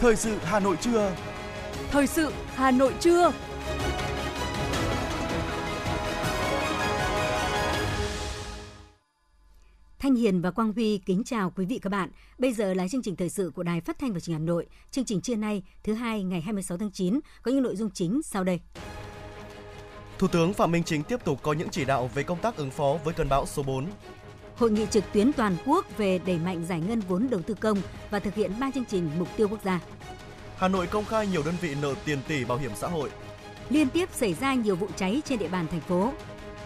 Thời sự Hà Nội trưa. Thời sự Hà Nội trưa. Thanh Hiền và Quang Huy kính chào quý vị các bạn. Bây giờ là chương trình thời sự của Đài Phát thanh và Truyền hình Hà Nội. Chương trình trưa nay, thứ hai ngày 26 tháng 9 có những nội dung chính sau đây. Thủ tướng Phạm Minh Chính tiếp tục có những chỉ đạo về công tác ứng phó với cơn bão số 4. Hội nghị trực tuyến toàn quốc về đẩy mạnh giải ngân vốn đầu tư công và thực hiện ba chương trình mục tiêu quốc gia. Hà Nội công khai nhiều đơn vị nợ tiền tỷ bảo hiểm xã hội. Liên tiếp xảy ra nhiều vụ cháy trên địa bàn thành phố.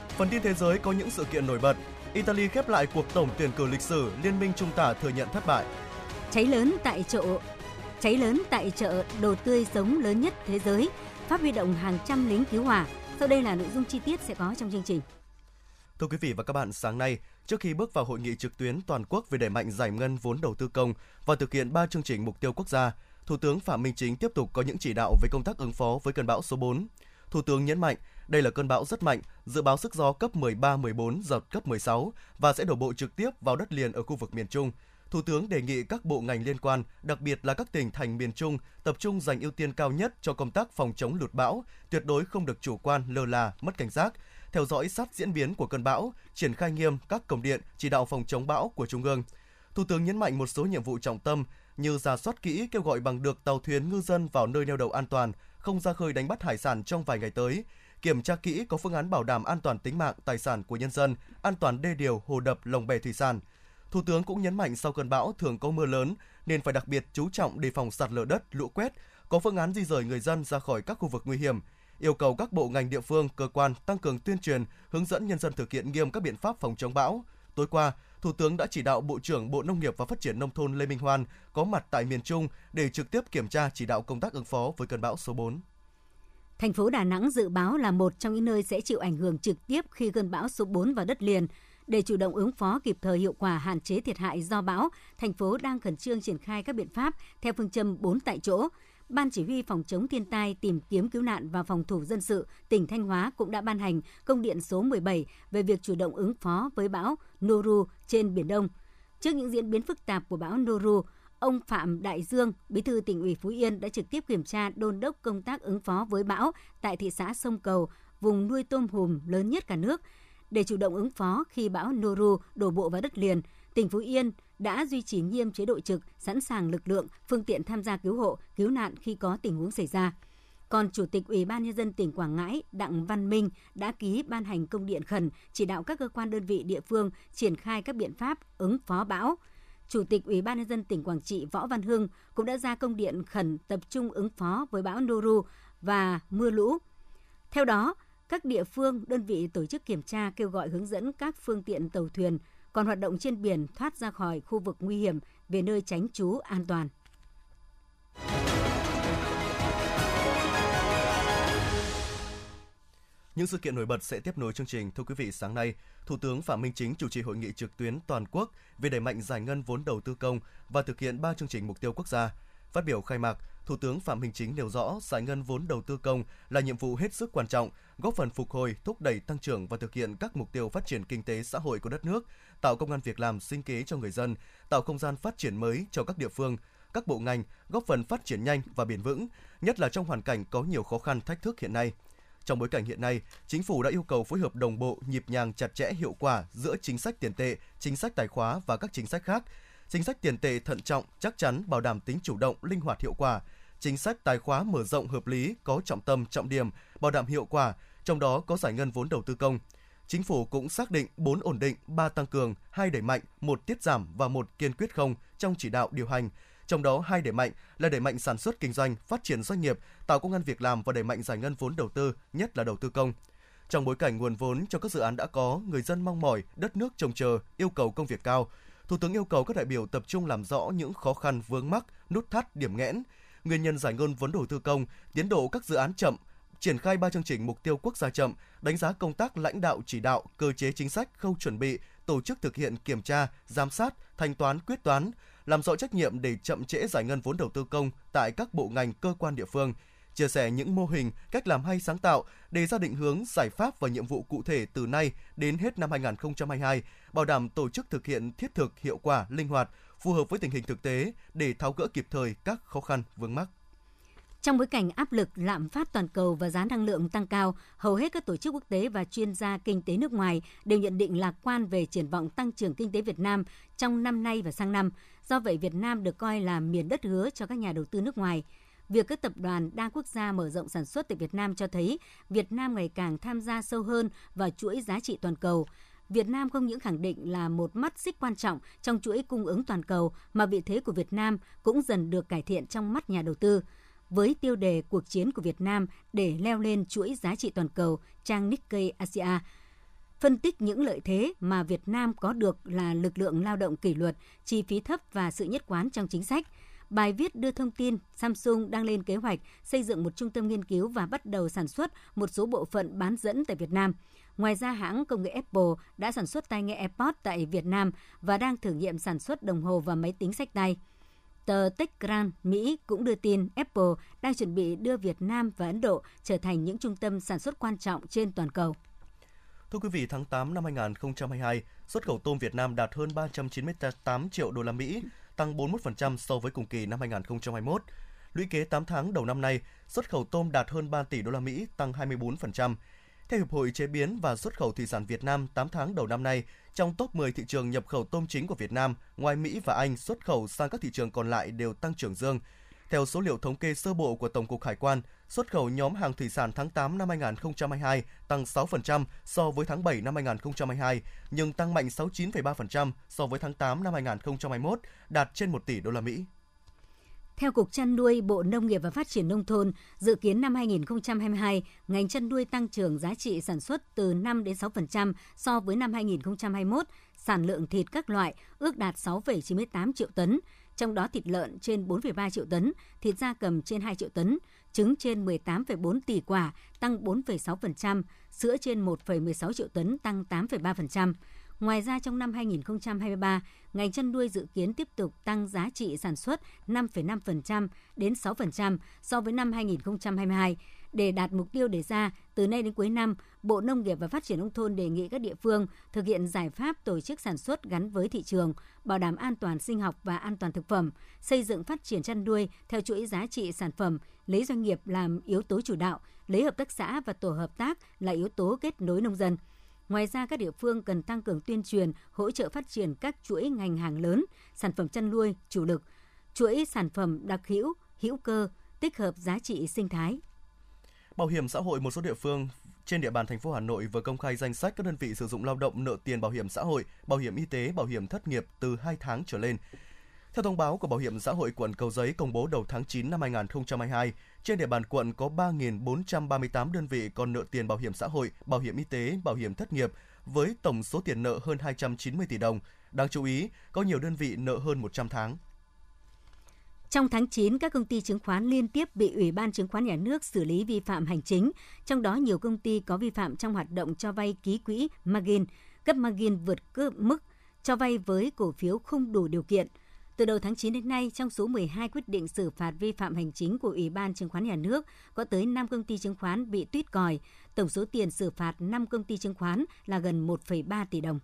Phần tin thế giới có những sự kiện nổi bật. Italy khép lại cuộc tổng tuyển cử lịch sử, Liên minh Trung tả thừa nhận thất bại. Cháy lớn tại chợ Cháy lớn tại chợ đồ tươi sống lớn nhất thế giới, Pháp huy động hàng trăm lính cứu hỏa. Sau đây là nội dung chi tiết sẽ có trong chương trình. Thưa quý vị và các bạn, sáng nay, trước khi bước vào hội nghị trực tuyến toàn quốc về đẩy mạnh giải ngân vốn đầu tư công và thực hiện 3 chương trình mục tiêu quốc gia, Thủ tướng Phạm Minh Chính tiếp tục có những chỉ đạo về công tác ứng phó với cơn bão số 4. Thủ tướng nhấn mạnh, đây là cơn bão rất mạnh, dự báo sức gió cấp 13-14, giật cấp 16 và sẽ đổ bộ trực tiếp vào đất liền ở khu vực miền Trung. Thủ tướng đề nghị các bộ ngành liên quan, đặc biệt là các tỉnh thành miền Trung, tập trung dành ưu tiên cao nhất cho công tác phòng chống lụt bão, tuyệt đối không được chủ quan, lơ là, mất cảnh giác, theo dõi sát diễn biến của cơn bão, triển khai nghiêm các công điện chỉ đạo phòng chống bão của Trung ương. Thủ tướng nhấn mạnh một số nhiệm vụ trọng tâm như giả soát kỹ kêu gọi bằng được tàu thuyền ngư dân vào nơi neo đậu an toàn, không ra khơi đánh bắt hải sản trong vài ngày tới, kiểm tra kỹ có phương án bảo đảm an toàn tính mạng, tài sản của nhân dân, an toàn đê điều, hồ đập, lồng bè thủy sản. Thủ tướng cũng nhấn mạnh sau cơn bão thường có mưa lớn nên phải đặc biệt chú trọng đề phòng sạt lở đất, lũ quét, có phương án di rời người dân ra khỏi các khu vực nguy hiểm, yêu cầu các bộ ngành địa phương, cơ quan tăng cường tuyên truyền, hướng dẫn nhân dân thực hiện nghiêm các biện pháp phòng chống bão. Tối qua, Thủ tướng đã chỉ đạo Bộ trưởng Bộ Nông nghiệp và Phát triển Nông thôn Lê Minh Hoan có mặt tại miền Trung để trực tiếp kiểm tra chỉ đạo công tác ứng phó với cơn bão số 4. Thành phố Đà Nẵng dự báo là một trong những nơi sẽ chịu ảnh hưởng trực tiếp khi cơn bão số 4 vào đất liền. Để chủ động ứng phó kịp thời hiệu quả hạn chế thiệt hại do bão, thành phố đang khẩn trương triển khai các biện pháp theo phương châm 4 tại chỗ, Ban Chỉ huy Phòng chống thiên tai, tìm kiếm cứu nạn và phòng thủ dân sự tỉnh Thanh Hóa cũng đã ban hành công điện số 17 về việc chủ động ứng phó với bão Noru trên Biển Đông. Trước những diễn biến phức tạp của bão Noru, ông Phạm Đại Dương, Bí thư tỉnh ủy Phú Yên đã trực tiếp kiểm tra đôn đốc công tác ứng phó với bão tại thị xã Sông Cầu, vùng nuôi tôm hùm lớn nhất cả nước. Để chủ động ứng phó khi bão Noru đổ bộ vào đất liền, tỉnh Phú Yên đã duy trì nghiêm chế độ trực, sẵn sàng lực lượng, phương tiện tham gia cứu hộ, cứu nạn khi có tình huống xảy ra. Còn Chủ tịch Ủy ban Nhân dân tỉnh Quảng Ngãi Đặng Văn Minh đã ký ban hành công điện khẩn chỉ đạo các cơ quan đơn vị địa phương triển khai các biện pháp ứng phó bão. Chủ tịch Ủy ban Nhân dân tỉnh Quảng Trị Võ Văn Hưng cũng đã ra công điện khẩn tập trung ứng phó với bão Noru và mưa lũ. Theo đó, các địa phương, đơn vị tổ chức kiểm tra kêu gọi hướng dẫn các phương tiện tàu thuyền còn hoạt động trên biển thoát ra khỏi khu vực nguy hiểm về nơi tránh trú an toàn. Những sự kiện nổi bật sẽ tiếp nối chương trình. Thưa quý vị, sáng nay, Thủ tướng Phạm Minh Chính chủ trì hội nghị trực tuyến toàn quốc về đẩy mạnh giải ngân vốn đầu tư công và thực hiện 3 chương trình mục tiêu quốc gia. Phát biểu khai mạc, Thủ tướng Phạm Minh Chính nêu rõ giải ngân vốn đầu tư công là nhiệm vụ hết sức quan trọng, góp phần phục hồi, thúc đẩy tăng trưởng và thực hiện các mục tiêu phát triển kinh tế xã hội của đất nước, tạo công an việc làm sinh kế cho người dân, tạo không gian phát triển mới cho các địa phương, các bộ ngành, góp phần phát triển nhanh và bền vững, nhất là trong hoàn cảnh có nhiều khó khăn thách thức hiện nay. Trong bối cảnh hiện nay, chính phủ đã yêu cầu phối hợp đồng bộ, nhịp nhàng, chặt chẽ, hiệu quả giữa chính sách tiền tệ, chính sách tài khóa và các chính sách khác. Chính sách tiền tệ thận trọng, chắc chắn, bảo đảm tính chủ động, linh hoạt hiệu quả. Chính sách tài khóa mở rộng hợp lý, có trọng tâm, trọng điểm, bảo đảm hiệu quả, trong đó có giải ngân vốn đầu tư công. Chính phủ cũng xác định 4 ổn định, 3 tăng cường, 2 đẩy mạnh, 1 tiết giảm và 1 kiên quyết không trong chỉ đạo điều hành. Trong đó hai đẩy mạnh là đẩy mạnh sản xuất kinh doanh, phát triển doanh nghiệp, tạo công an việc làm và đẩy mạnh giải ngân vốn đầu tư, nhất là đầu tư công. Trong bối cảnh nguồn vốn cho các dự án đã có, người dân mong mỏi, đất nước trông chờ, yêu cầu công việc cao, Thủ tướng yêu cầu các đại biểu tập trung làm rõ những khó khăn vướng mắc, nút thắt, điểm nghẽn, nguyên nhân giải ngân vốn đầu tư công, tiến độ các dự án chậm, triển khai ba chương trình mục tiêu quốc gia chậm, đánh giá công tác lãnh đạo chỉ đạo, cơ chế chính sách, khâu chuẩn bị, tổ chức thực hiện kiểm tra, giám sát, thanh toán, quyết toán, làm rõ trách nhiệm để chậm trễ giải ngân vốn đầu tư công tại các bộ ngành cơ quan địa phương, chia sẻ những mô hình, cách làm hay sáng tạo, đề ra định hướng, giải pháp và nhiệm vụ cụ thể từ nay đến hết năm 2022, bảo đảm tổ chức thực hiện thiết thực, hiệu quả, linh hoạt, phù hợp với tình hình thực tế để tháo gỡ kịp thời các khó khăn vướng mắc. Trong bối cảnh áp lực lạm phát toàn cầu và giá năng lượng tăng cao, hầu hết các tổ chức quốc tế và chuyên gia kinh tế nước ngoài đều nhận định lạc quan về triển vọng tăng trưởng kinh tế Việt Nam trong năm nay và sang năm. Do vậy, Việt Nam được coi là miền đất hứa cho các nhà đầu tư nước ngoài. Việc các tập đoàn đa quốc gia mở rộng sản xuất tại Việt Nam cho thấy Việt Nam ngày càng tham gia sâu hơn vào chuỗi giá trị toàn cầu. Việt Nam không những khẳng định là một mắt xích quan trọng trong chuỗi cung ứng toàn cầu mà vị thế của Việt Nam cũng dần được cải thiện trong mắt nhà đầu tư với tiêu đề cuộc chiến của Việt Nam để leo lên chuỗi giá trị toàn cầu trang Nikkei Asia phân tích những lợi thế mà Việt Nam có được là lực lượng lao động kỷ luật, chi phí thấp và sự nhất quán trong chính sách. Bài viết đưa thông tin Samsung đang lên kế hoạch xây dựng một trung tâm nghiên cứu và bắt đầu sản xuất một số bộ phận bán dẫn tại Việt Nam. Ngoài ra, hãng công nghệ Apple đã sản xuất tai nghe AirPods tại Việt Nam và đang thử nghiệm sản xuất đồng hồ và máy tính sách tay. Tờ TechCrunch Mỹ cũng đưa tin Apple đang chuẩn bị đưa Việt Nam và Ấn Độ trở thành những trung tâm sản xuất quan trọng trên toàn cầu. Thưa quý vị, tháng 8 năm 2022, xuất khẩu tôm Việt Nam đạt hơn 398 triệu đô la Mỹ, tăng 41% so với cùng kỳ năm 2021. Lũy kế 8 tháng đầu năm nay, xuất khẩu tôm đạt hơn 3 tỷ đô la Mỹ, tăng 24%. Theo Hiệp hội Chế biến và Xuất khẩu Thủy sản Việt Nam, 8 tháng đầu năm nay, trong top 10 thị trường nhập khẩu tôm chính của Việt Nam, ngoài Mỹ và Anh, xuất khẩu sang các thị trường còn lại đều tăng trưởng dương. Theo số liệu thống kê sơ bộ của Tổng cục Hải quan, xuất khẩu nhóm hàng thủy sản tháng 8 năm 2022 tăng 6% so với tháng 7 năm 2022, nhưng tăng mạnh 69,3% so với tháng 8 năm 2021, đạt trên 1 tỷ đô la Mỹ. Theo Cục Chăn nuôi Bộ Nông nghiệp và Phát triển Nông thôn, dự kiến năm 2022, ngành chăn nuôi tăng trưởng giá trị sản xuất từ 5 đến 6% so với năm 2021, sản lượng thịt các loại ước đạt 6,98 triệu tấn, trong đó thịt lợn trên 4,3 triệu tấn, thịt da cầm trên 2 triệu tấn, trứng trên 18,4 tỷ quả, tăng 4,6%, sữa trên 1,16 triệu tấn, tăng 8,3%. Ngoài ra trong năm 2023, ngành chăn nuôi dự kiến tiếp tục tăng giá trị sản xuất 5,5% đến 6% so với năm 2022. Để đạt mục tiêu đề ra, từ nay đến cuối năm, Bộ Nông nghiệp và Phát triển Nông thôn đề nghị các địa phương thực hiện giải pháp tổ chức sản xuất gắn với thị trường, bảo đảm an toàn sinh học và an toàn thực phẩm, xây dựng phát triển chăn nuôi theo chuỗi giá trị sản phẩm, lấy doanh nghiệp làm yếu tố chủ đạo, lấy hợp tác xã và tổ hợp tác là yếu tố kết nối nông dân. Ngoài ra, các địa phương cần tăng cường tuyên truyền, hỗ trợ phát triển các chuỗi ngành hàng lớn, sản phẩm chăn nuôi chủ lực, chuỗi sản phẩm đặc hữu, hữu cơ, tích hợp giá trị sinh thái. Bảo hiểm xã hội một số địa phương trên địa bàn thành phố Hà Nội vừa công khai danh sách các đơn vị sử dụng lao động nợ tiền bảo hiểm xã hội, bảo hiểm y tế, bảo hiểm thất nghiệp từ 2 tháng trở lên. Theo thông báo của Bảo hiểm xã hội quận Cầu Giấy công bố đầu tháng 9 năm 2022, trên địa bàn quận có 3.438 đơn vị còn nợ tiền bảo hiểm xã hội, bảo hiểm y tế, bảo hiểm thất nghiệp với tổng số tiền nợ hơn 290 tỷ đồng. Đáng chú ý, có nhiều đơn vị nợ hơn 100 tháng. Trong tháng 9, các công ty chứng khoán liên tiếp bị Ủy ban Chứng khoán Nhà nước xử lý vi phạm hành chính, trong đó nhiều công ty có vi phạm trong hoạt động cho vay ký quỹ margin, cấp margin vượt cơ mức cho vay với cổ phiếu không đủ điều kiện – từ đầu tháng 9 đến nay, trong số 12 quyết định xử phạt vi phạm hành chính của Ủy ban Chứng khoán Nhà nước, có tới 5 công ty chứng khoán bị tuyết còi. Tổng số tiền xử phạt 5 công ty chứng khoán là gần 1,3 tỷ đồng.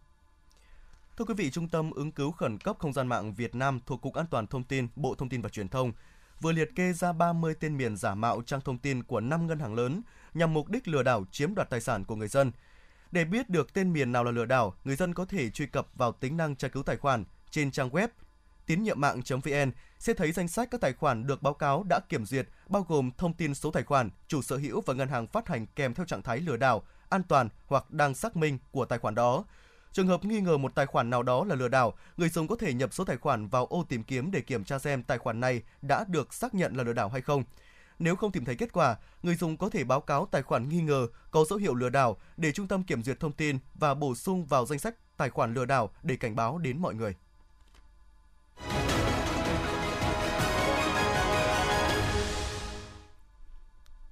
Thưa quý vị, Trung tâm ứng cứu khẩn cấp không gian mạng Việt Nam thuộc Cục An toàn Thông tin, Bộ Thông tin và Truyền thông vừa liệt kê ra 30 tên miền giả mạo trang thông tin của 5 ngân hàng lớn nhằm mục đích lừa đảo chiếm đoạt tài sản của người dân. Để biết được tên miền nào là lừa đảo, người dân có thể truy cập vào tính năng tra cứu tài khoản trên trang web tín nhiệm mạng.vn sẽ thấy danh sách các tài khoản được báo cáo đã kiểm duyệt, bao gồm thông tin số tài khoản, chủ sở hữu và ngân hàng phát hành kèm theo trạng thái lừa đảo, an toàn hoặc đang xác minh của tài khoản đó. Trường hợp nghi ngờ một tài khoản nào đó là lừa đảo, người dùng có thể nhập số tài khoản vào ô tìm kiếm để kiểm tra xem tài khoản này đã được xác nhận là lừa đảo hay không. Nếu không tìm thấy kết quả, người dùng có thể báo cáo tài khoản nghi ngờ có dấu hiệu lừa đảo để trung tâm kiểm duyệt thông tin và bổ sung vào danh sách tài khoản lừa đảo để cảnh báo đến mọi người.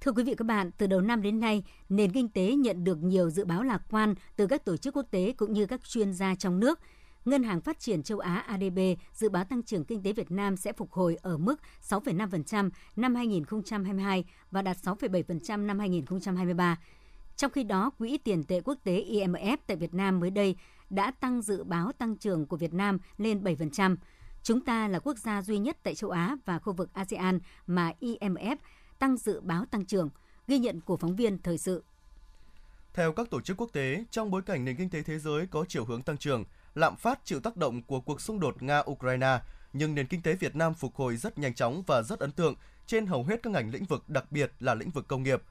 Thưa quý vị các bạn, từ đầu năm đến nay, nền kinh tế nhận được nhiều dự báo lạc quan từ các tổ chức quốc tế cũng như các chuyên gia trong nước. Ngân hàng Phát triển châu Á ADB dự báo tăng trưởng kinh tế Việt Nam sẽ phục hồi ở mức 6,5% năm 2022 và đạt 6,7% năm 2023. Trong khi đó, Quỹ tiền tệ quốc tế IMF tại Việt Nam mới đây đã tăng dự báo tăng trưởng của Việt Nam lên 7%. Chúng ta là quốc gia duy nhất tại châu Á và khu vực ASEAN mà IMF tăng dự báo tăng trưởng, ghi nhận của phóng viên thời sự. Theo các tổ chức quốc tế, trong bối cảnh nền kinh tế thế giới có chiều hướng tăng trưởng, lạm phát chịu tác động của cuộc xung đột Nga-Ukraine, nhưng nền kinh tế Việt Nam phục hồi rất nhanh chóng và rất ấn tượng trên hầu hết các ngành lĩnh vực, đặc biệt là lĩnh vực công nghiệp.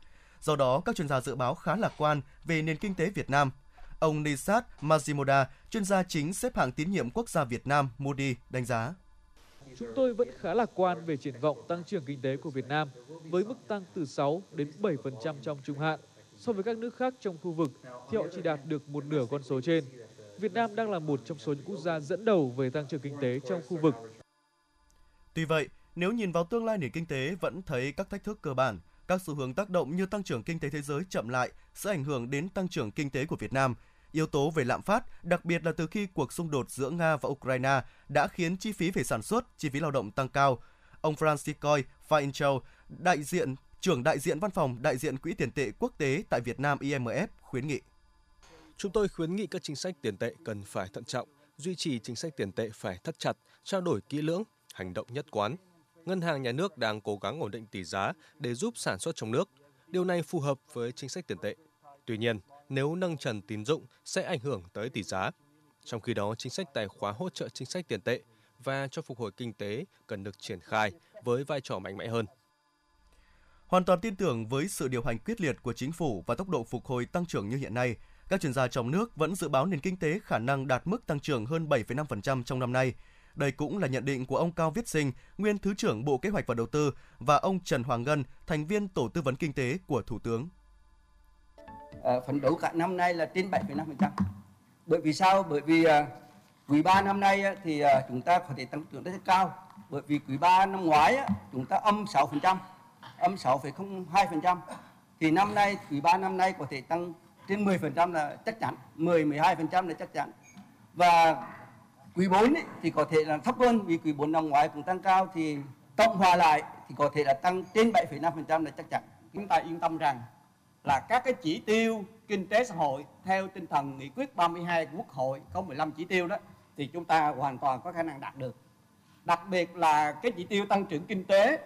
Do đó, các chuyên gia dự báo khá lạc quan về nền kinh tế Việt Nam. Ông Nisat Majimoda, chuyên gia chính xếp hạng tín nhiệm quốc gia Việt Nam Moody đánh giá. Chúng tôi vẫn khá lạc quan về triển vọng tăng trưởng kinh tế của Việt Nam với mức tăng từ 6 đến 7% trong trung hạn. So với các nước khác trong khu vực thì họ chỉ đạt được một nửa con số trên. Việt Nam đang là một trong số những quốc gia dẫn đầu về tăng trưởng kinh tế trong khu vực. Tuy vậy, nếu nhìn vào tương lai nền kinh tế vẫn thấy các thách thức cơ bản, các xu hướng tác động như tăng trưởng kinh tế thế giới chậm lại sẽ ảnh hưởng đến tăng trưởng kinh tế của Việt Nam. Yếu tố về lạm phát, đặc biệt là từ khi cuộc xung đột giữa Nga và Ukraine đã khiến chi phí về sản xuất, chi phí lao động tăng cao. Ông Francisco Fainchel, đại diện trưởng đại diện văn phòng đại diện Quỹ tiền tệ quốc tế tại Việt Nam IMF khuyến nghị. Chúng tôi khuyến nghị các chính sách tiền tệ cần phải thận trọng, duy trì chính sách tiền tệ phải thắt chặt, trao đổi kỹ lưỡng, hành động nhất quán. Ngân hàng nhà nước đang cố gắng ổn định tỷ giá để giúp sản xuất trong nước. Điều này phù hợp với chính sách tiền tệ. Tuy nhiên, nếu nâng trần tín dụng sẽ ảnh hưởng tới tỷ giá. Trong khi đó, chính sách tài khóa hỗ trợ chính sách tiền tệ và cho phục hồi kinh tế cần được triển khai với vai trò mạnh mẽ hơn. Hoàn toàn tin tưởng với sự điều hành quyết liệt của chính phủ và tốc độ phục hồi tăng trưởng như hiện nay, các chuyên gia trong nước vẫn dự báo nền kinh tế khả năng đạt mức tăng trưởng hơn 7,5% trong năm nay. Đây cũng là nhận định của ông Cao Viết Sinh, nguyên Thứ trưởng Bộ Kế hoạch và Đầu tư và ông Trần Hoàng Ngân, thành viên Tổ tư vấn Kinh tế của Thủ tướng. À, phấn đấu cả năm nay là trên 7,5%. Bởi vì sao? Bởi vì ờ, quý 3 năm nay thì ờ, chúng ta có thể tăng trưởng rất cao. Bởi vì quý 3 năm ngoái chúng ta âm 6%, âm 6,02%. Thì năm nay, quý 3 năm nay có thể tăng trên 10% là chắc chắn, 10 12% là chắc chắn. Và quý 4 ấy, thì có thể là thấp hơn vì quý 4 năm ngoái cũng tăng cao thì tổng hòa lại thì có thể là tăng trên 7,5% là chắc chắn. Chúng ta yên tâm rằng là các cái chỉ tiêu kinh tế xã hội theo tinh thần nghị quyết 32 của Quốc hội có 15 chỉ tiêu đó thì chúng ta hoàn toàn có khả năng đạt được. Đặc biệt là cái chỉ tiêu tăng trưởng kinh tế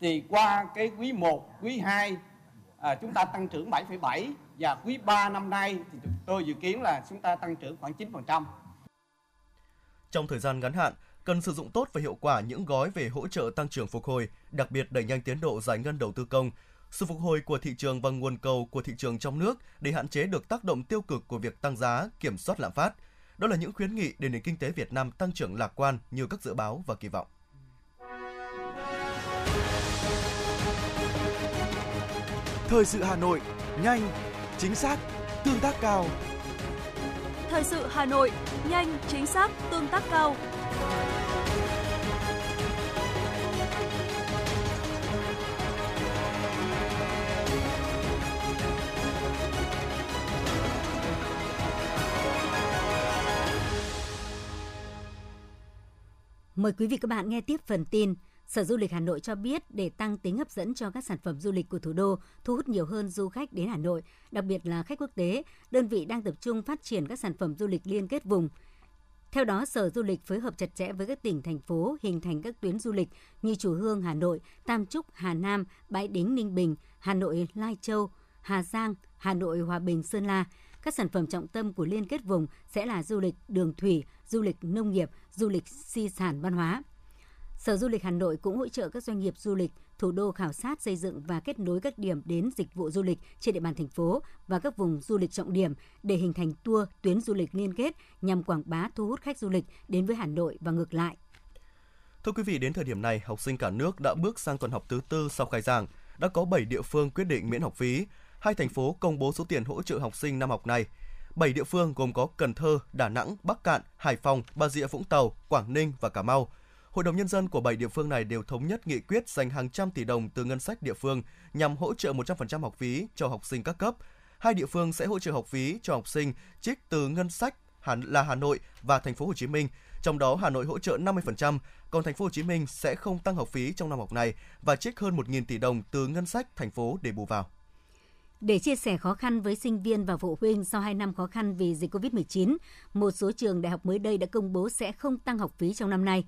thì qua cái quý 1, quý 2 à, chúng ta tăng trưởng 7,7 và quý 3 năm nay thì tôi dự kiến là chúng ta tăng trưởng khoảng 9%. Trong thời gian ngắn hạn, cần sử dụng tốt và hiệu quả những gói về hỗ trợ tăng trưởng phục hồi, đặc biệt đẩy nhanh tiến độ giải ngân đầu tư công, sự phục hồi của thị trường và nguồn cầu của thị trường trong nước để hạn chế được tác động tiêu cực của việc tăng giá, kiểm soát lạm phát. Đó là những khuyến nghị để nền kinh tế Việt Nam tăng trưởng lạc quan như các dự báo và kỳ vọng. Thời sự Hà Nội, nhanh, chính xác, tương tác cao. Thời sự Hà Nội, nhanh, chính xác, tương tác cao. Mời quý vị các bạn nghe tiếp phần tin. Sở Du lịch Hà Nội cho biết để tăng tính hấp dẫn cho các sản phẩm du lịch của thủ đô, thu hút nhiều hơn du khách đến Hà Nội, đặc biệt là khách quốc tế, đơn vị đang tập trung phát triển các sản phẩm du lịch liên kết vùng. Theo đó, Sở Du lịch phối hợp chặt chẽ với các tỉnh, thành phố hình thành các tuyến du lịch như Chùa Hương Hà Nội, Tam Trúc Hà Nam, Bãi Đính Ninh Bình, Hà Nội Lai Châu, Hà Giang, Hà Nội Hòa Bình Sơn La. Các sản phẩm trọng tâm của liên kết vùng sẽ là du lịch đường thủy, du lịch nông nghiệp, du lịch di sản văn hóa. Sở Du lịch Hà Nội cũng hỗ trợ các doanh nghiệp du lịch, thủ đô khảo sát xây dựng và kết nối các điểm đến dịch vụ du lịch trên địa bàn thành phố và các vùng du lịch trọng điểm để hình thành tour tuyến du lịch liên kết nhằm quảng bá thu hút khách du lịch đến với Hà Nội và ngược lại. Thưa quý vị, đến thời điểm này, học sinh cả nước đã bước sang tuần học thứ tư sau khai giảng. Đã có 7 địa phương quyết định miễn học phí. Hai thành phố công bố số tiền hỗ trợ học sinh năm học này. 7 địa phương gồm có Cần Thơ, Đà Nẵng, Bắc Cạn, Hải Phòng, Bà Rịa Vũng Tàu, Quảng Ninh và Cà Mau. Hội đồng Nhân dân của 7 địa phương này đều thống nhất nghị quyết dành hàng trăm tỷ đồng từ ngân sách địa phương nhằm hỗ trợ 100% học phí cho học sinh các cấp. Hai địa phương sẽ hỗ trợ học phí cho học sinh trích từ ngân sách là Hà Nội và thành phố Hồ Chí Minh, trong đó Hà Nội hỗ trợ 50%, còn thành phố Hồ Chí Minh sẽ không tăng học phí trong năm học này và trích hơn 1.000 tỷ đồng từ ngân sách thành phố để bù vào. Để chia sẻ khó khăn với sinh viên và phụ huynh sau 2 năm khó khăn vì dịch COVID-19, một số trường đại học mới đây đã công bố sẽ không tăng học phí trong năm nay.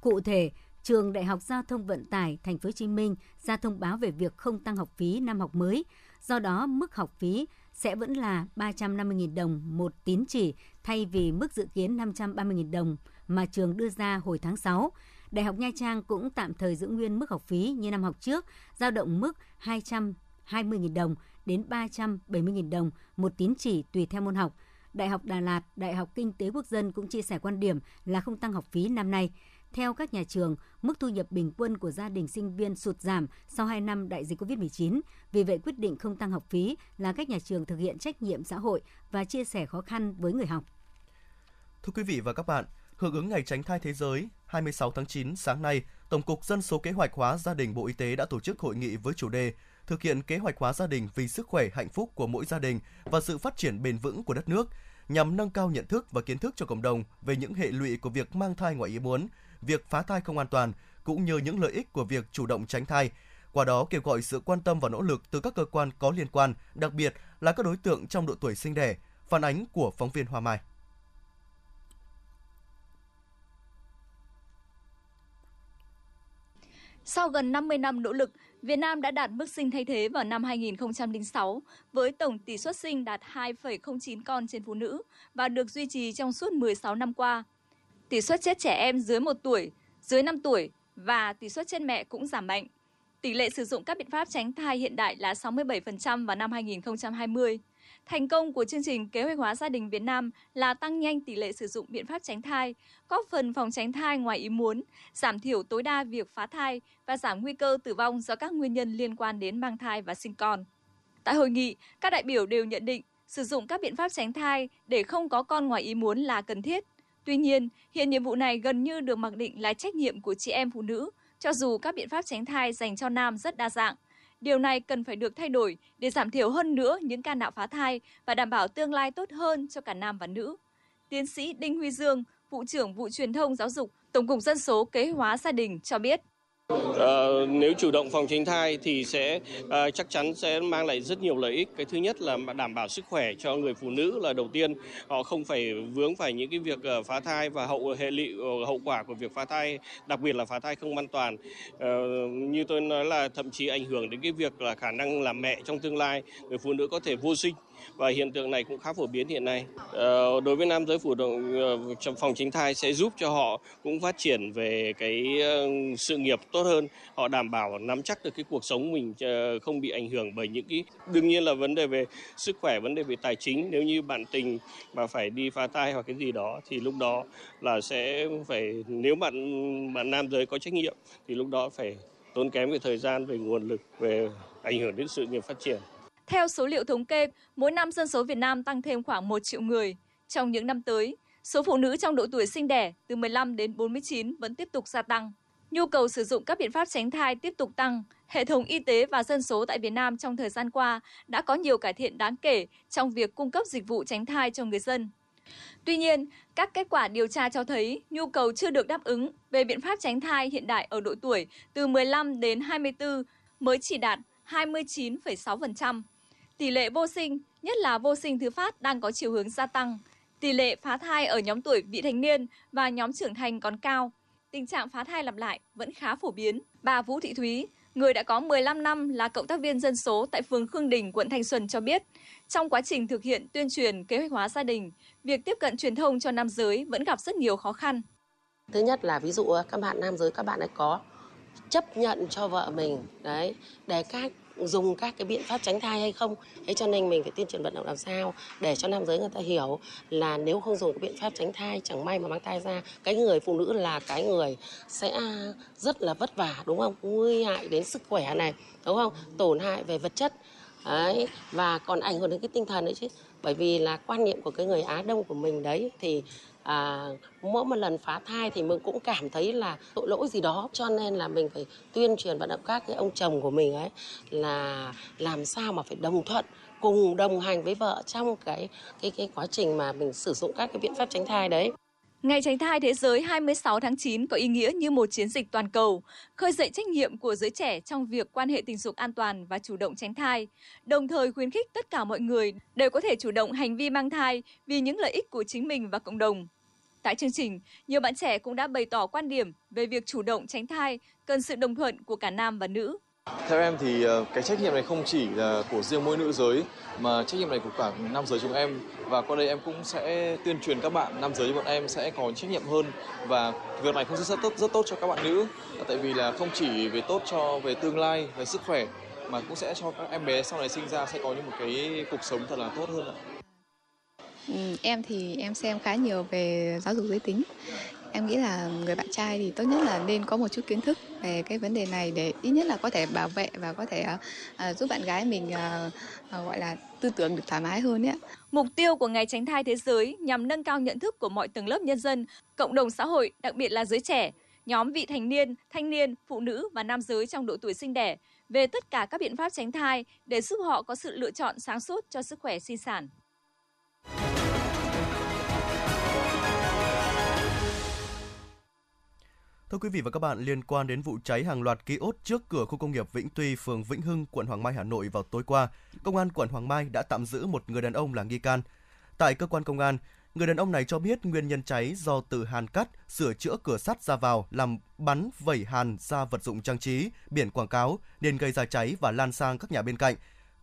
Cụ thể, trường Đại học Giao thông Vận tải Thành phố Hồ Chí Minh ra thông báo về việc không tăng học phí năm học mới. Do đó, mức học phí sẽ vẫn là 350.000 đồng một tín chỉ thay vì mức dự kiến 530.000 đồng mà trường đưa ra hồi tháng 6. Đại học Nha Trang cũng tạm thời giữ nguyên mức học phí như năm học trước, dao động mức 220.000 đồng đến 370.000 đồng một tín chỉ tùy theo môn học. Đại học Đà Lạt, Đại học Kinh tế Quốc dân cũng chia sẻ quan điểm là không tăng học phí năm nay. Theo các nhà trường, mức thu nhập bình quân của gia đình sinh viên sụt giảm sau 2 năm đại dịch COVID-19. Vì vậy, quyết định không tăng học phí là cách nhà trường thực hiện trách nhiệm xã hội và chia sẻ khó khăn với người học. Thưa quý vị và các bạn, hưởng ứng Ngày Tránh thai Thế giới 26 tháng 9 sáng nay, Tổng cục Dân số Kế hoạch hóa Gia đình Bộ Y tế đã tổ chức hội nghị với chủ đề thực hiện kế hoạch hóa gia đình vì sức khỏe hạnh phúc của mỗi gia đình và sự phát triển bền vững của đất nước nhằm nâng cao nhận thức và kiến thức cho cộng đồng về những hệ lụy của việc mang thai ngoài ý muốn, việc phá thai không an toàn cũng như những lợi ích của việc chủ động tránh thai. Qua đó kêu gọi sự quan tâm và nỗ lực từ các cơ quan có liên quan, đặc biệt là các đối tượng trong độ tuổi sinh đẻ. Phản ánh của phóng viên Hoa Mai. Sau gần 50 năm nỗ lực, Việt Nam đã đạt mức sinh thay thế vào năm 2006 với tổng tỷ suất sinh đạt 2,09 con trên phụ nữ và được duy trì trong suốt 16 năm qua. Tỷ suất chết trẻ em dưới 1 tuổi, dưới 5 tuổi và tỷ suất chết mẹ cũng giảm mạnh. Tỷ lệ sử dụng các biện pháp tránh thai hiện đại là 67% vào năm 2020. Thành công của chương trình kế hoạch hóa gia đình Việt Nam là tăng nhanh tỷ lệ sử dụng biện pháp tránh thai, góp phần phòng tránh thai ngoài ý muốn, giảm thiểu tối đa việc phá thai và giảm nguy cơ tử vong do các nguyên nhân liên quan đến mang thai và sinh con. Tại hội nghị, các đại biểu đều nhận định sử dụng các biện pháp tránh thai để không có con ngoài ý muốn là cần thiết. Tuy nhiên, hiện nhiệm vụ này gần như được mặc định là trách nhiệm của chị em phụ nữ, cho dù các biện pháp tránh thai dành cho nam rất đa dạng. Điều này cần phải được thay đổi để giảm thiểu hơn nữa những ca nạo phá thai và đảm bảo tương lai tốt hơn cho cả nam và nữ. Tiến sĩ Đinh Huy Dương, vụ trưởng vụ truyền thông giáo dục, Tổng cục Dân số Kế hóa gia đình cho biết. À, nếu chủ động phòng tránh thai thì sẽ à, chắc chắn sẽ mang lại rất nhiều lợi ích. Cái thứ nhất là đảm bảo sức khỏe cho người phụ nữ là đầu tiên. Họ không phải vướng phải những cái việc ờ, phá thai và hậu hệ lụy hậu quả của việc phá thai, đặc biệt là phá thai không an toàn. À, như tôi nói là thậm chí ảnh hưởng đến cái việc là khả năng làm mẹ trong tương lai. Người phụ nữ có thể vô sinh và hiện tượng này cũng khá phổ biến hiện nay. Ờ, đối với nam giới phụ động ờ, trong phòng tránh thai sẽ giúp cho họ cũng phát triển về cái ờ, sự nghiệp tốt hơn, họ đảm bảo nắm chắc được cái cuộc sống mình không bị ảnh hưởng bởi những cái đương nhiên là vấn đề về sức khỏe, vấn đề về tài chính. Nếu như bạn tình mà phải đi phá thai hoặc cái gì đó thì lúc đó là sẽ phải nếu bạn bạn nam giới có trách nhiệm thì lúc đó phải tốn kém về thời gian về nguồn lực về ảnh hưởng đến sự nghiệp phát triển theo số liệu thống kê, mỗi năm dân số Việt Nam tăng thêm khoảng 1 triệu người. Trong những năm tới, số phụ nữ trong độ tuổi sinh đẻ từ 15 đến 49 vẫn tiếp tục gia tăng. Nhu cầu sử dụng các biện pháp tránh thai tiếp tục tăng. Hệ thống y tế và dân số tại Việt Nam trong thời gian qua đã có nhiều cải thiện đáng kể trong việc cung cấp dịch vụ tránh thai cho người dân. Tuy nhiên, các kết quả điều tra cho thấy nhu cầu chưa được đáp ứng về biện pháp tránh thai hiện đại ở độ tuổi từ 15 đến 24 mới chỉ đạt 29,6%. Tỷ lệ vô sinh, nhất là vô sinh thứ phát đang có chiều hướng gia tăng. Tỷ lệ phá thai ở nhóm tuổi vị thành niên và nhóm trưởng thành còn cao. Tình trạng phá thai lặp lại vẫn khá phổ biến. Bà Vũ Thị Thúy, người đã có 15 năm là cộng tác viên dân số tại phường Khương Đình, quận Thanh Xuân cho biết, trong quá trình thực hiện tuyên truyền kế hoạch hóa gia đình, việc tiếp cận truyền thông cho nam giới vẫn gặp rất nhiều khó khăn. Thứ nhất là ví dụ các bạn nam giới các bạn ấy có chấp nhận cho vợ mình đấy để các dùng các cái biện pháp tránh thai hay không. Thế cho nên mình phải tuyên truyền vận động làm sao để cho nam giới người ta hiểu là nếu không dùng cái biện pháp tránh thai, chẳng may mà mang thai ra, cái người phụ nữ là cái người sẽ rất là vất vả, đúng không? Nguy hại đến sức khỏe này, đúng không? Tổn hại về vật chất. Đấy, và còn ảnh hưởng đến cái tinh thần đấy chứ. Bởi vì là quan niệm của cái người Á Đông của mình đấy thì à, mỗi một lần phá thai thì mình cũng cảm thấy là tội lỗi gì đó cho nên là mình phải tuyên truyền vận động các cái ông chồng của mình ấy là làm sao mà phải đồng thuận cùng đồng hành với vợ trong cái cái cái quá trình mà mình sử dụng các cái biện pháp tránh thai đấy. Ngày tránh thai thế giới 26 tháng 9 có ý nghĩa như một chiến dịch toàn cầu, khơi dậy trách nhiệm của giới trẻ trong việc quan hệ tình dục an toàn và chủ động tránh thai, đồng thời khuyến khích tất cả mọi người đều có thể chủ động hành vi mang thai vì những lợi ích của chính mình và cộng đồng. Tại chương trình, nhiều bạn trẻ cũng đã bày tỏ quan điểm về việc chủ động tránh thai cần sự đồng thuận của cả nam và nữ. Theo em thì ờ, cái trách nhiệm này không chỉ là của riêng mỗi nữ giới mà trách nhiệm này của cả nam giới chúng em. Và qua đây em cũng sẽ tuyên truyền các bạn nam giới như bọn em sẽ có trách nhiệm hơn. Và việc này không rất tốt rất tốt cho các bạn nữ. Tại vì là không chỉ về tốt cho về tương lai về sức khỏe mà cũng sẽ cho các em bé sau này sinh ra sẽ có những một cái cuộc sống thật là tốt hơn ạ. Ừ, em thì em xem khá nhiều về giáo dục giới tính em nghĩ là người bạn trai thì tốt nhất là nên có một chút kiến thức về cái vấn đề này để ít nhất là có thể bảo vệ và có thể uh, giúp bạn gái mình uh, uh, gọi là tư tưởng được thoải mái hơn ấy. Mục tiêu của Ngày Tránh thai Thế giới nhằm nâng cao nhận thức của mọi tầng lớp nhân dân, cộng đồng xã hội, đặc biệt là giới trẻ, nhóm vị thành niên, thanh niên, phụ nữ và nam giới trong độ tuổi sinh đẻ về tất cả các biện pháp tránh thai để giúp họ có sự lựa chọn sáng suốt cho sức khỏe sinh sản. Thưa quý vị và các bạn, liên quan đến vụ cháy hàng loạt ký ốt trước cửa khu công nghiệp Vĩnh Tuy, phường Vĩnh Hưng, quận Hoàng Mai, Hà Nội vào tối qua, công an quận Hoàng Mai đã tạm giữ một người đàn ông là nghi can. Tại cơ quan công an, người đàn ông này cho biết nguyên nhân cháy do từ hàn cắt, sửa chữa cửa sắt ra vào làm bắn vẩy hàn ra vật dụng trang trí, biển quảng cáo nên gây ra cháy và lan sang các nhà bên cạnh.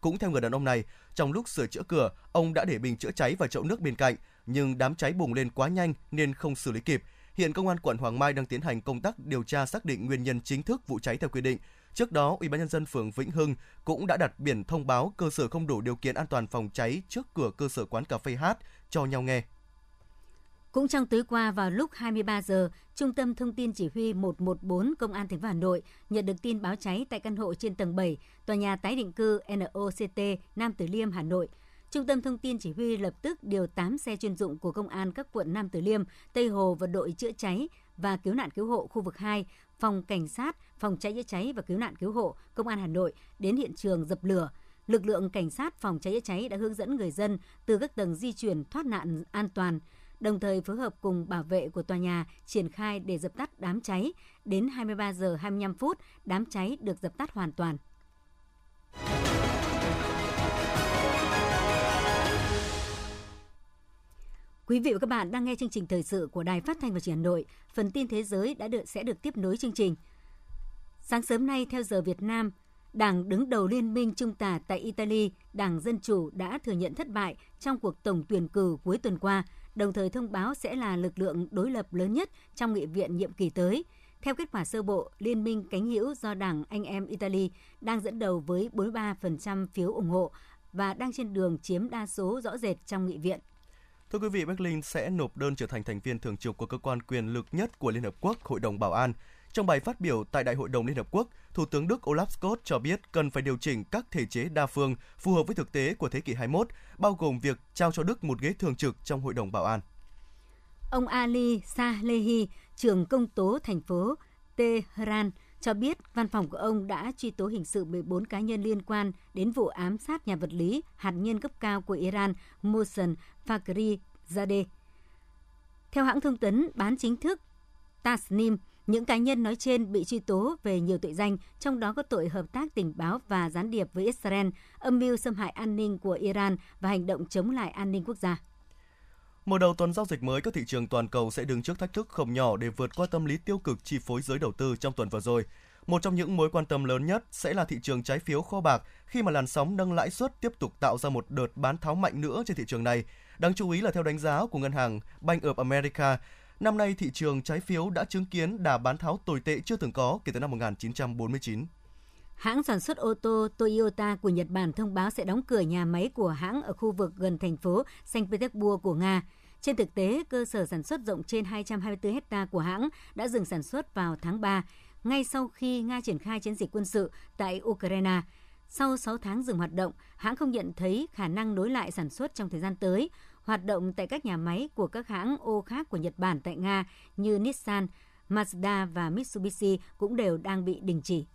Cũng theo người đàn ông này, trong lúc sửa chữa cửa, ông đã để bình chữa cháy và chậu nước bên cạnh, nhưng đám cháy bùng lên quá nhanh nên không xử lý kịp Hiện công an quận Hoàng Mai đang tiến hành công tác điều tra xác định nguyên nhân chính thức vụ cháy theo quy định. Trước đó, Ủy ban nhân dân phường Vĩnh Hưng cũng đã đặt biển thông báo cơ sở không đủ điều kiện an toàn phòng cháy trước cửa cơ sở quán cà phê hát cho nhau nghe. Cũng trong tối qua vào lúc 23 giờ, Trung tâm Thông tin Chỉ huy 114 Công an thành phố Hà Nội nhận được tin báo cháy tại căn hộ trên tầng 7, tòa nhà tái định cư NOCT Nam Từ Liêm, Hà Nội – Trung tâm Thông tin Chỉ huy lập tức điều 8 xe chuyên dụng của Công an các quận Nam Từ Liêm, Tây Hồ và đội chữa cháy và cứu nạn cứu hộ khu vực 2, phòng cảnh sát, phòng cháy chữa cháy và cứu nạn cứu hộ, Công an Hà Nội đến hiện trường dập lửa. Lực lượng cảnh sát phòng cháy chữa cháy đã hướng dẫn người dân từ các tầng di chuyển thoát nạn an toàn, đồng thời phối hợp cùng bảo vệ của tòa nhà triển khai để dập tắt đám cháy. Đến 23 giờ 25 phút, đám cháy được dập tắt hoàn toàn. Quý vị và các bạn đang nghe chương trình thời sự của Đài Phát thanh và Truyền hình Hà Nội. Phần tin thế giới đã được sẽ được tiếp nối chương trình. Sáng sớm nay theo giờ Việt Nam, Đảng đứng đầu liên minh trung tả tại Italy, Đảng Dân Chủ đã thừa nhận thất bại trong cuộc tổng tuyển cử cuối tuần qua, đồng thời thông báo sẽ là lực lượng đối lập lớn nhất trong nghị viện nhiệm kỳ tới. Theo kết quả sơ bộ, Liên minh cánh hữu do Đảng Anh em Italy đang dẫn đầu với 43% phiếu ủng hộ và đang trên đường chiếm đa số rõ rệt trong nghị viện. Thưa quý vị, Berlin sẽ nộp đơn trở thành thành viên thường trực của cơ quan quyền lực nhất của Liên Hợp Quốc, Hội đồng Bảo an. Trong bài phát biểu tại Đại hội đồng Liên Hợp Quốc, Thủ tướng Đức Olaf Scholz cho biết cần phải điều chỉnh các thể chế đa phương phù hợp với thực tế của thế kỷ 21, bao gồm việc trao cho Đức một ghế thường trực trong Hội đồng Bảo an. Ông Ali Salehi, trưởng công tố thành phố Tehran, cho biết văn phòng của ông đã truy tố hình sự 14 cá nhân liên quan đến vụ ám sát nhà vật lý hạt nhân cấp cao của Iran Mohsen Fakhrizadeh. Theo hãng thông tấn bán chính thức Tasnim, những cá nhân nói trên bị truy tố về nhiều tội danh, trong đó có tội hợp tác tình báo và gián điệp với Israel, âm mưu xâm hại an ninh của Iran và hành động chống lại an ninh quốc gia. Mở đầu tuần giao dịch mới, các thị trường toàn cầu sẽ đứng trước thách thức không nhỏ để vượt qua tâm lý tiêu cực chi phối giới đầu tư trong tuần vừa rồi. Một trong những mối quan tâm lớn nhất sẽ là thị trường trái phiếu kho bạc khi mà làn sóng nâng lãi suất tiếp tục tạo ra một đợt bán tháo mạnh nữa trên thị trường này. Đáng chú ý là theo đánh giá của ngân hàng Bank of America, năm nay thị trường trái phiếu đã chứng kiến đà bán tháo tồi tệ chưa từng có kể từ năm 1949. Hãng sản xuất ô tô Toyota của Nhật Bản thông báo sẽ đóng cửa nhà máy của hãng ở khu vực gần thành phố Saint Petersburg của Nga. Trên thực tế, cơ sở sản xuất rộng trên 224 hecta của hãng đã dừng sản xuất vào tháng 3, ngay sau khi Nga triển khai chiến dịch quân sự tại Ukraine. Sau 6 tháng dừng hoạt động, hãng không nhận thấy khả năng nối lại sản xuất trong thời gian tới. Hoạt động tại các nhà máy của các hãng ô khác của Nhật Bản tại Nga như Nissan, Mazda và Mitsubishi cũng đều đang bị đình chỉ.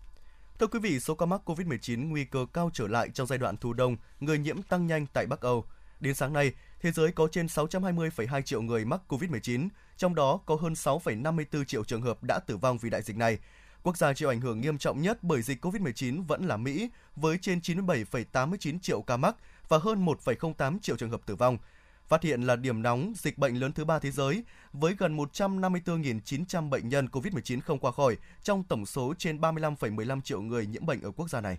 Thưa quý vị, số ca mắc COVID-19 nguy cơ cao trở lại trong giai đoạn thu đông, người nhiễm tăng nhanh tại Bắc Âu. Đến sáng nay, thế giới có trên 620,2 triệu người mắc COVID-19, trong đó có hơn 6,54 triệu trường hợp đã tử vong vì đại dịch này. Quốc gia chịu ảnh hưởng nghiêm trọng nhất bởi dịch COVID-19 vẫn là Mỹ, với trên 97,89 triệu ca mắc và hơn 1,08 triệu trường hợp tử vong. Phát hiện là điểm nóng dịch bệnh lớn thứ ba thế giới, với gần 154.900 bệnh nhân COVID-19 không qua khỏi trong tổng số trên 35,15 triệu người nhiễm bệnh ở quốc gia này.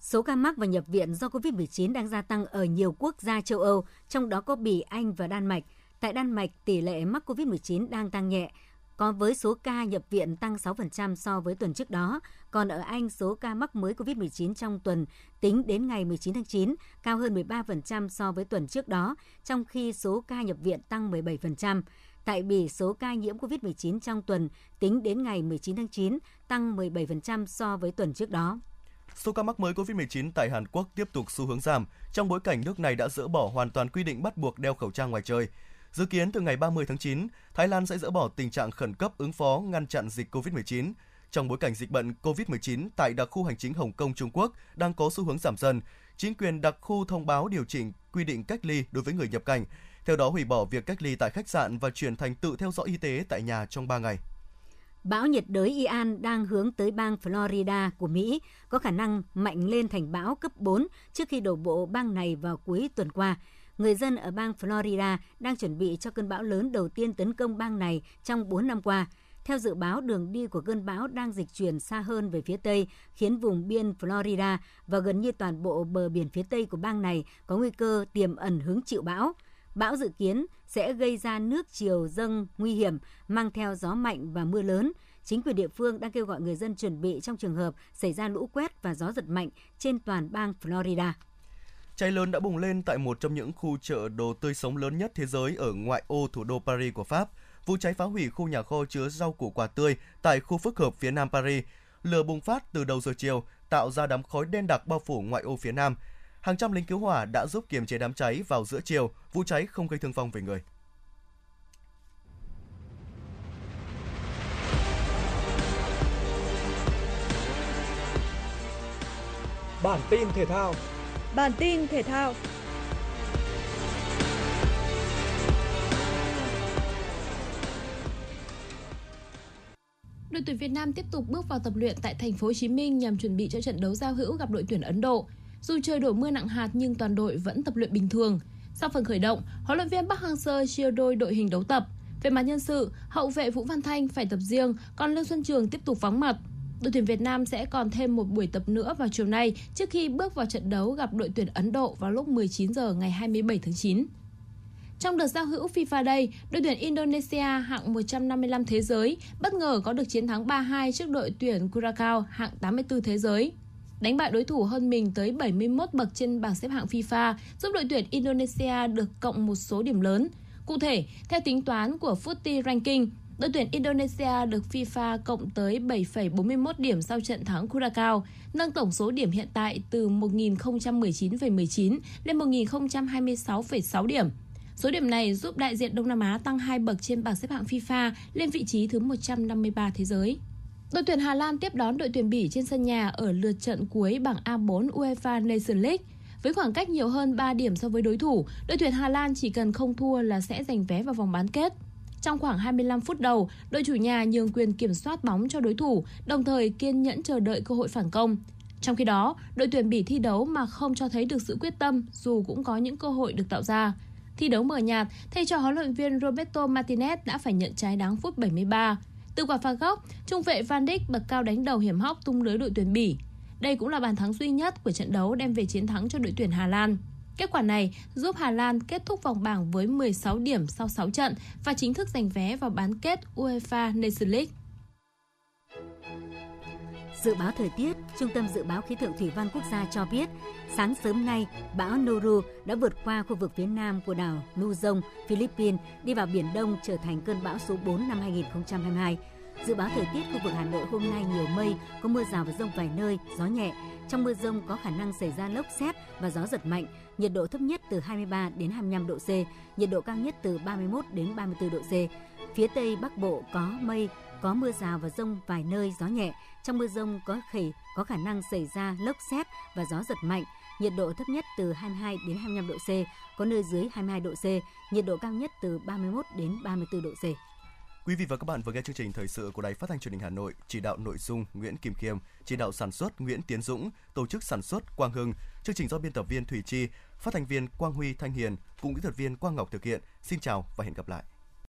Số ca mắc và nhập viện do COVID-19 đang gia tăng ở nhiều quốc gia châu Âu, trong đó có Bỉ, Anh và Đan Mạch. Tại Đan Mạch, tỷ lệ mắc COVID-19 đang tăng nhẹ, có với số ca nhập viện tăng 6% so với tuần trước đó. Còn ở Anh, số ca mắc mới COVID-19 trong tuần tính đến ngày 19 tháng 9 cao hơn 13% so với tuần trước đó, trong khi số ca nhập viện tăng 17%. Tại Bỉ, số ca nhiễm COVID-19 trong tuần tính đến ngày 19 tháng 9 tăng 17% so với tuần trước đó. Số ca mắc mới COVID-19 tại Hàn Quốc tiếp tục xu hướng giảm trong bối cảnh nước này đã dỡ bỏ hoàn toàn quy định bắt buộc đeo khẩu trang ngoài trời. Dự kiến từ ngày 30 tháng 9, Thái Lan sẽ dỡ bỏ tình trạng khẩn cấp ứng phó ngăn chặn dịch COVID-19. Trong bối cảnh dịch bệnh COVID-19 tại đặc khu hành chính Hồng Kông Trung Quốc đang có xu hướng giảm dần, chính quyền đặc khu thông báo điều chỉnh quy định cách ly đối với người nhập cảnh, theo đó hủy bỏ việc cách ly tại khách sạn và chuyển thành tự theo dõi y tế tại nhà trong 3 ngày. Bão nhiệt đới Ian đang hướng tới bang Florida của Mỹ, có khả năng mạnh lên thành bão cấp 4 trước khi đổ bộ bang này vào cuối tuần qua. Người dân ở bang Florida đang chuẩn bị cho cơn bão lớn đầu tiên tấn công bang này trong 4 năm qua. Theo dự báo, đường đi của cơn bão đang dịch chuyển xa hơn về phía Tây, khiến vùng biên Florida và gần như toàn bộ bờ biển phía Tây của bang này có nguy cơ tiềm ẩn hứng chịu bão. Bão dự kiến sẽ gây ra nước chiều dâng nguy hiểm, mang theo gió mạnh và mưa lớn. Chính quyền địa phương đang kêu gọi người dân chuẩn bị trong trường hợp xảy ra lũ quét và gió giật mạnh trên toàn bang Florida. Cháy lớn đã bùng lên tại một trong những khu chợ đồ tươi sống lớn nhất thế giới ở ngoại ô thủ đô Paris của Pháp. Vụ cháy phá hủy khu nhà kho chứa rau củ quả tươi tại khu phức hợp phía nam Paris. Lửa bùng phát từ đầu giờ chiều, tạo ra đám khói đen đặc bao phủ ngoại ô phía nam. Hàng trăm lính cứu hỏa đã giúp kiềm chế đám cháy vào giữa chiều, vụ cháy không gây thương vong về người. Bản tin thể thao Bản tin thể thao Đội tuyển Việt Nam tiếp tục bước vào tập luyện tại thành phố Hồ Chí Minh nhằm chuẩn bị cho trận đấu giao hữu gặp đội tuyển Ấn Độ. Dù trời đổ mưa nặng hạt nhưng toàn đội vẫn tập luyện bình thường. Sau phần khởi động, huấn luyện viên Park Hang-seo chia đôi đội hình đấu tập. Về mặt nhân sự, hậu vệ Vũ Văn Thanh phải tập riêng, còn Lương Xuân Trường tiếp tục vắng mặt. Đội tuyển Việt Nam sẽ còn thêm một buổi tập nữa vào chiều nay trước khi bước vào trận đấu gặp đội tuyển Ấn Độ vào lúc 19 giờ ngày 27 tháng 9. Trong đợt giao hữu FIFA Day, đội tuyển Indonesia hạng 155 thế giới bất ngờ có được chiến thắng 3-2 trước đội tuyển Curacao hạng 84 thế giới. Đánh bại đối thủ hơn mình tới 71 bậc trên bảng xếp hạng FIFA giúp đội tuyển Indonesia được cộng một số điểm lớn. Cụ thể, theo tính toán của Footy Ranking, đội tuyển Indonesia được FIFA cộng tới 7,41 điểm sau trận thắng Curacao, nâng tổng số điểm hiện tại từ 1019,19 lên 1026,6 điểm. Số điểm này giúp đại diện Đông Nam Á tăng 2 bậc trên bảng xếp hạng FIFA lên vị trí thứ 153 thế giới. Đội tuyển Hà Lan tiếp đón đội tuyển Bỉ trên sân nhà ở lượt trận cuối bảng A4 UEFA Nations League. Với khoảng cách nhiều hơn 3 điểm so với đối thủ, đội tuyển Hà Lan chỉ cần không thua là sẽ giành vé vào vòng bán kết. Trong khoảng 25 phút đầu, đội chủ nhà nhường quyền kiểm soát bóng cho đối thủ, đồng thời kiên nhẫn chờ đợi cơ hội phản công. Trong khi đó, đội tuyển Bỉ thi đấu mà không cho thấy được sự quyết tâm dù cũng có những cơ hội được tạo ra. Thi đấu mờ nhạt, thầy trò huấn luyện viên Roberto Martinez đã phải nhận trái đáng phút 73. Từ quả phạt góc, trung vệ Van Dijk bật cao đánh đầu hiểm hóc tung lưới đội tuyển Bỉ. Đây cũng là bàn thắng duy nhất của trận đấu đem về chiến thắng cho đội tuyển Hà Lan. Kết quả này giúp Hà Lan kết thúc vòng bảng với 16 điểm sau 6 trận và chính thức giành vé vào bán kết UEFA Nations League. Dự báo thời tiết, Trung tâm Dự báo Khí tượng Thủy văn Quốc gia cho biết, sáng sớm nay, bão Noru đã vượt qua khu vực phía nam của đảo Luzon, Philippines, đi vào Biển Đông trở thành cơn bão số 4 năm 2022. Dự báo thời tiết khu vực Hà Nội hôm nay nhiều mây, có mưa rào và rông vài nơi, gió nhẹ. Trong mưa rông có khả năng xảy ra lốc xét và gió giật mạnh, nhiệt độ thấp nhất từ 23 đến 25 độ C, nhiệt độ cao nhất từ 31 đến 34 độ C. Phía Tây Bắc Bộ có mây, có mưa rào và rông vài nơi gió nhẹ. Trong mưa rông có khỉ có khả năng xảy ra lốc xét và gió giật mạnh. Nhiệt độ thấp nhất từ 22 đến 25 độ C, có nơi dưới 22 độ C, nhiệt độ cao nhất từ 31 đến 34 độ C. Quý vị và các bạn vừa nghe chương trình thời sự của Đài Phát thanh Truyền hình Hà Nội, chỉ đạo nội dung Nguyễn Kim Khiêm, chỉ đạo sản xuất Nguyễn Tiến Dũng, tổ chức sản xuất Quang Hưng, chương trình do biên tập viên Thủy Chi, phát thanh viên Quang Huy Thanh Hiền cùng kỹ thuật viên Quang Ngọc thực hiện. Xin chào và hẹn gặp lại.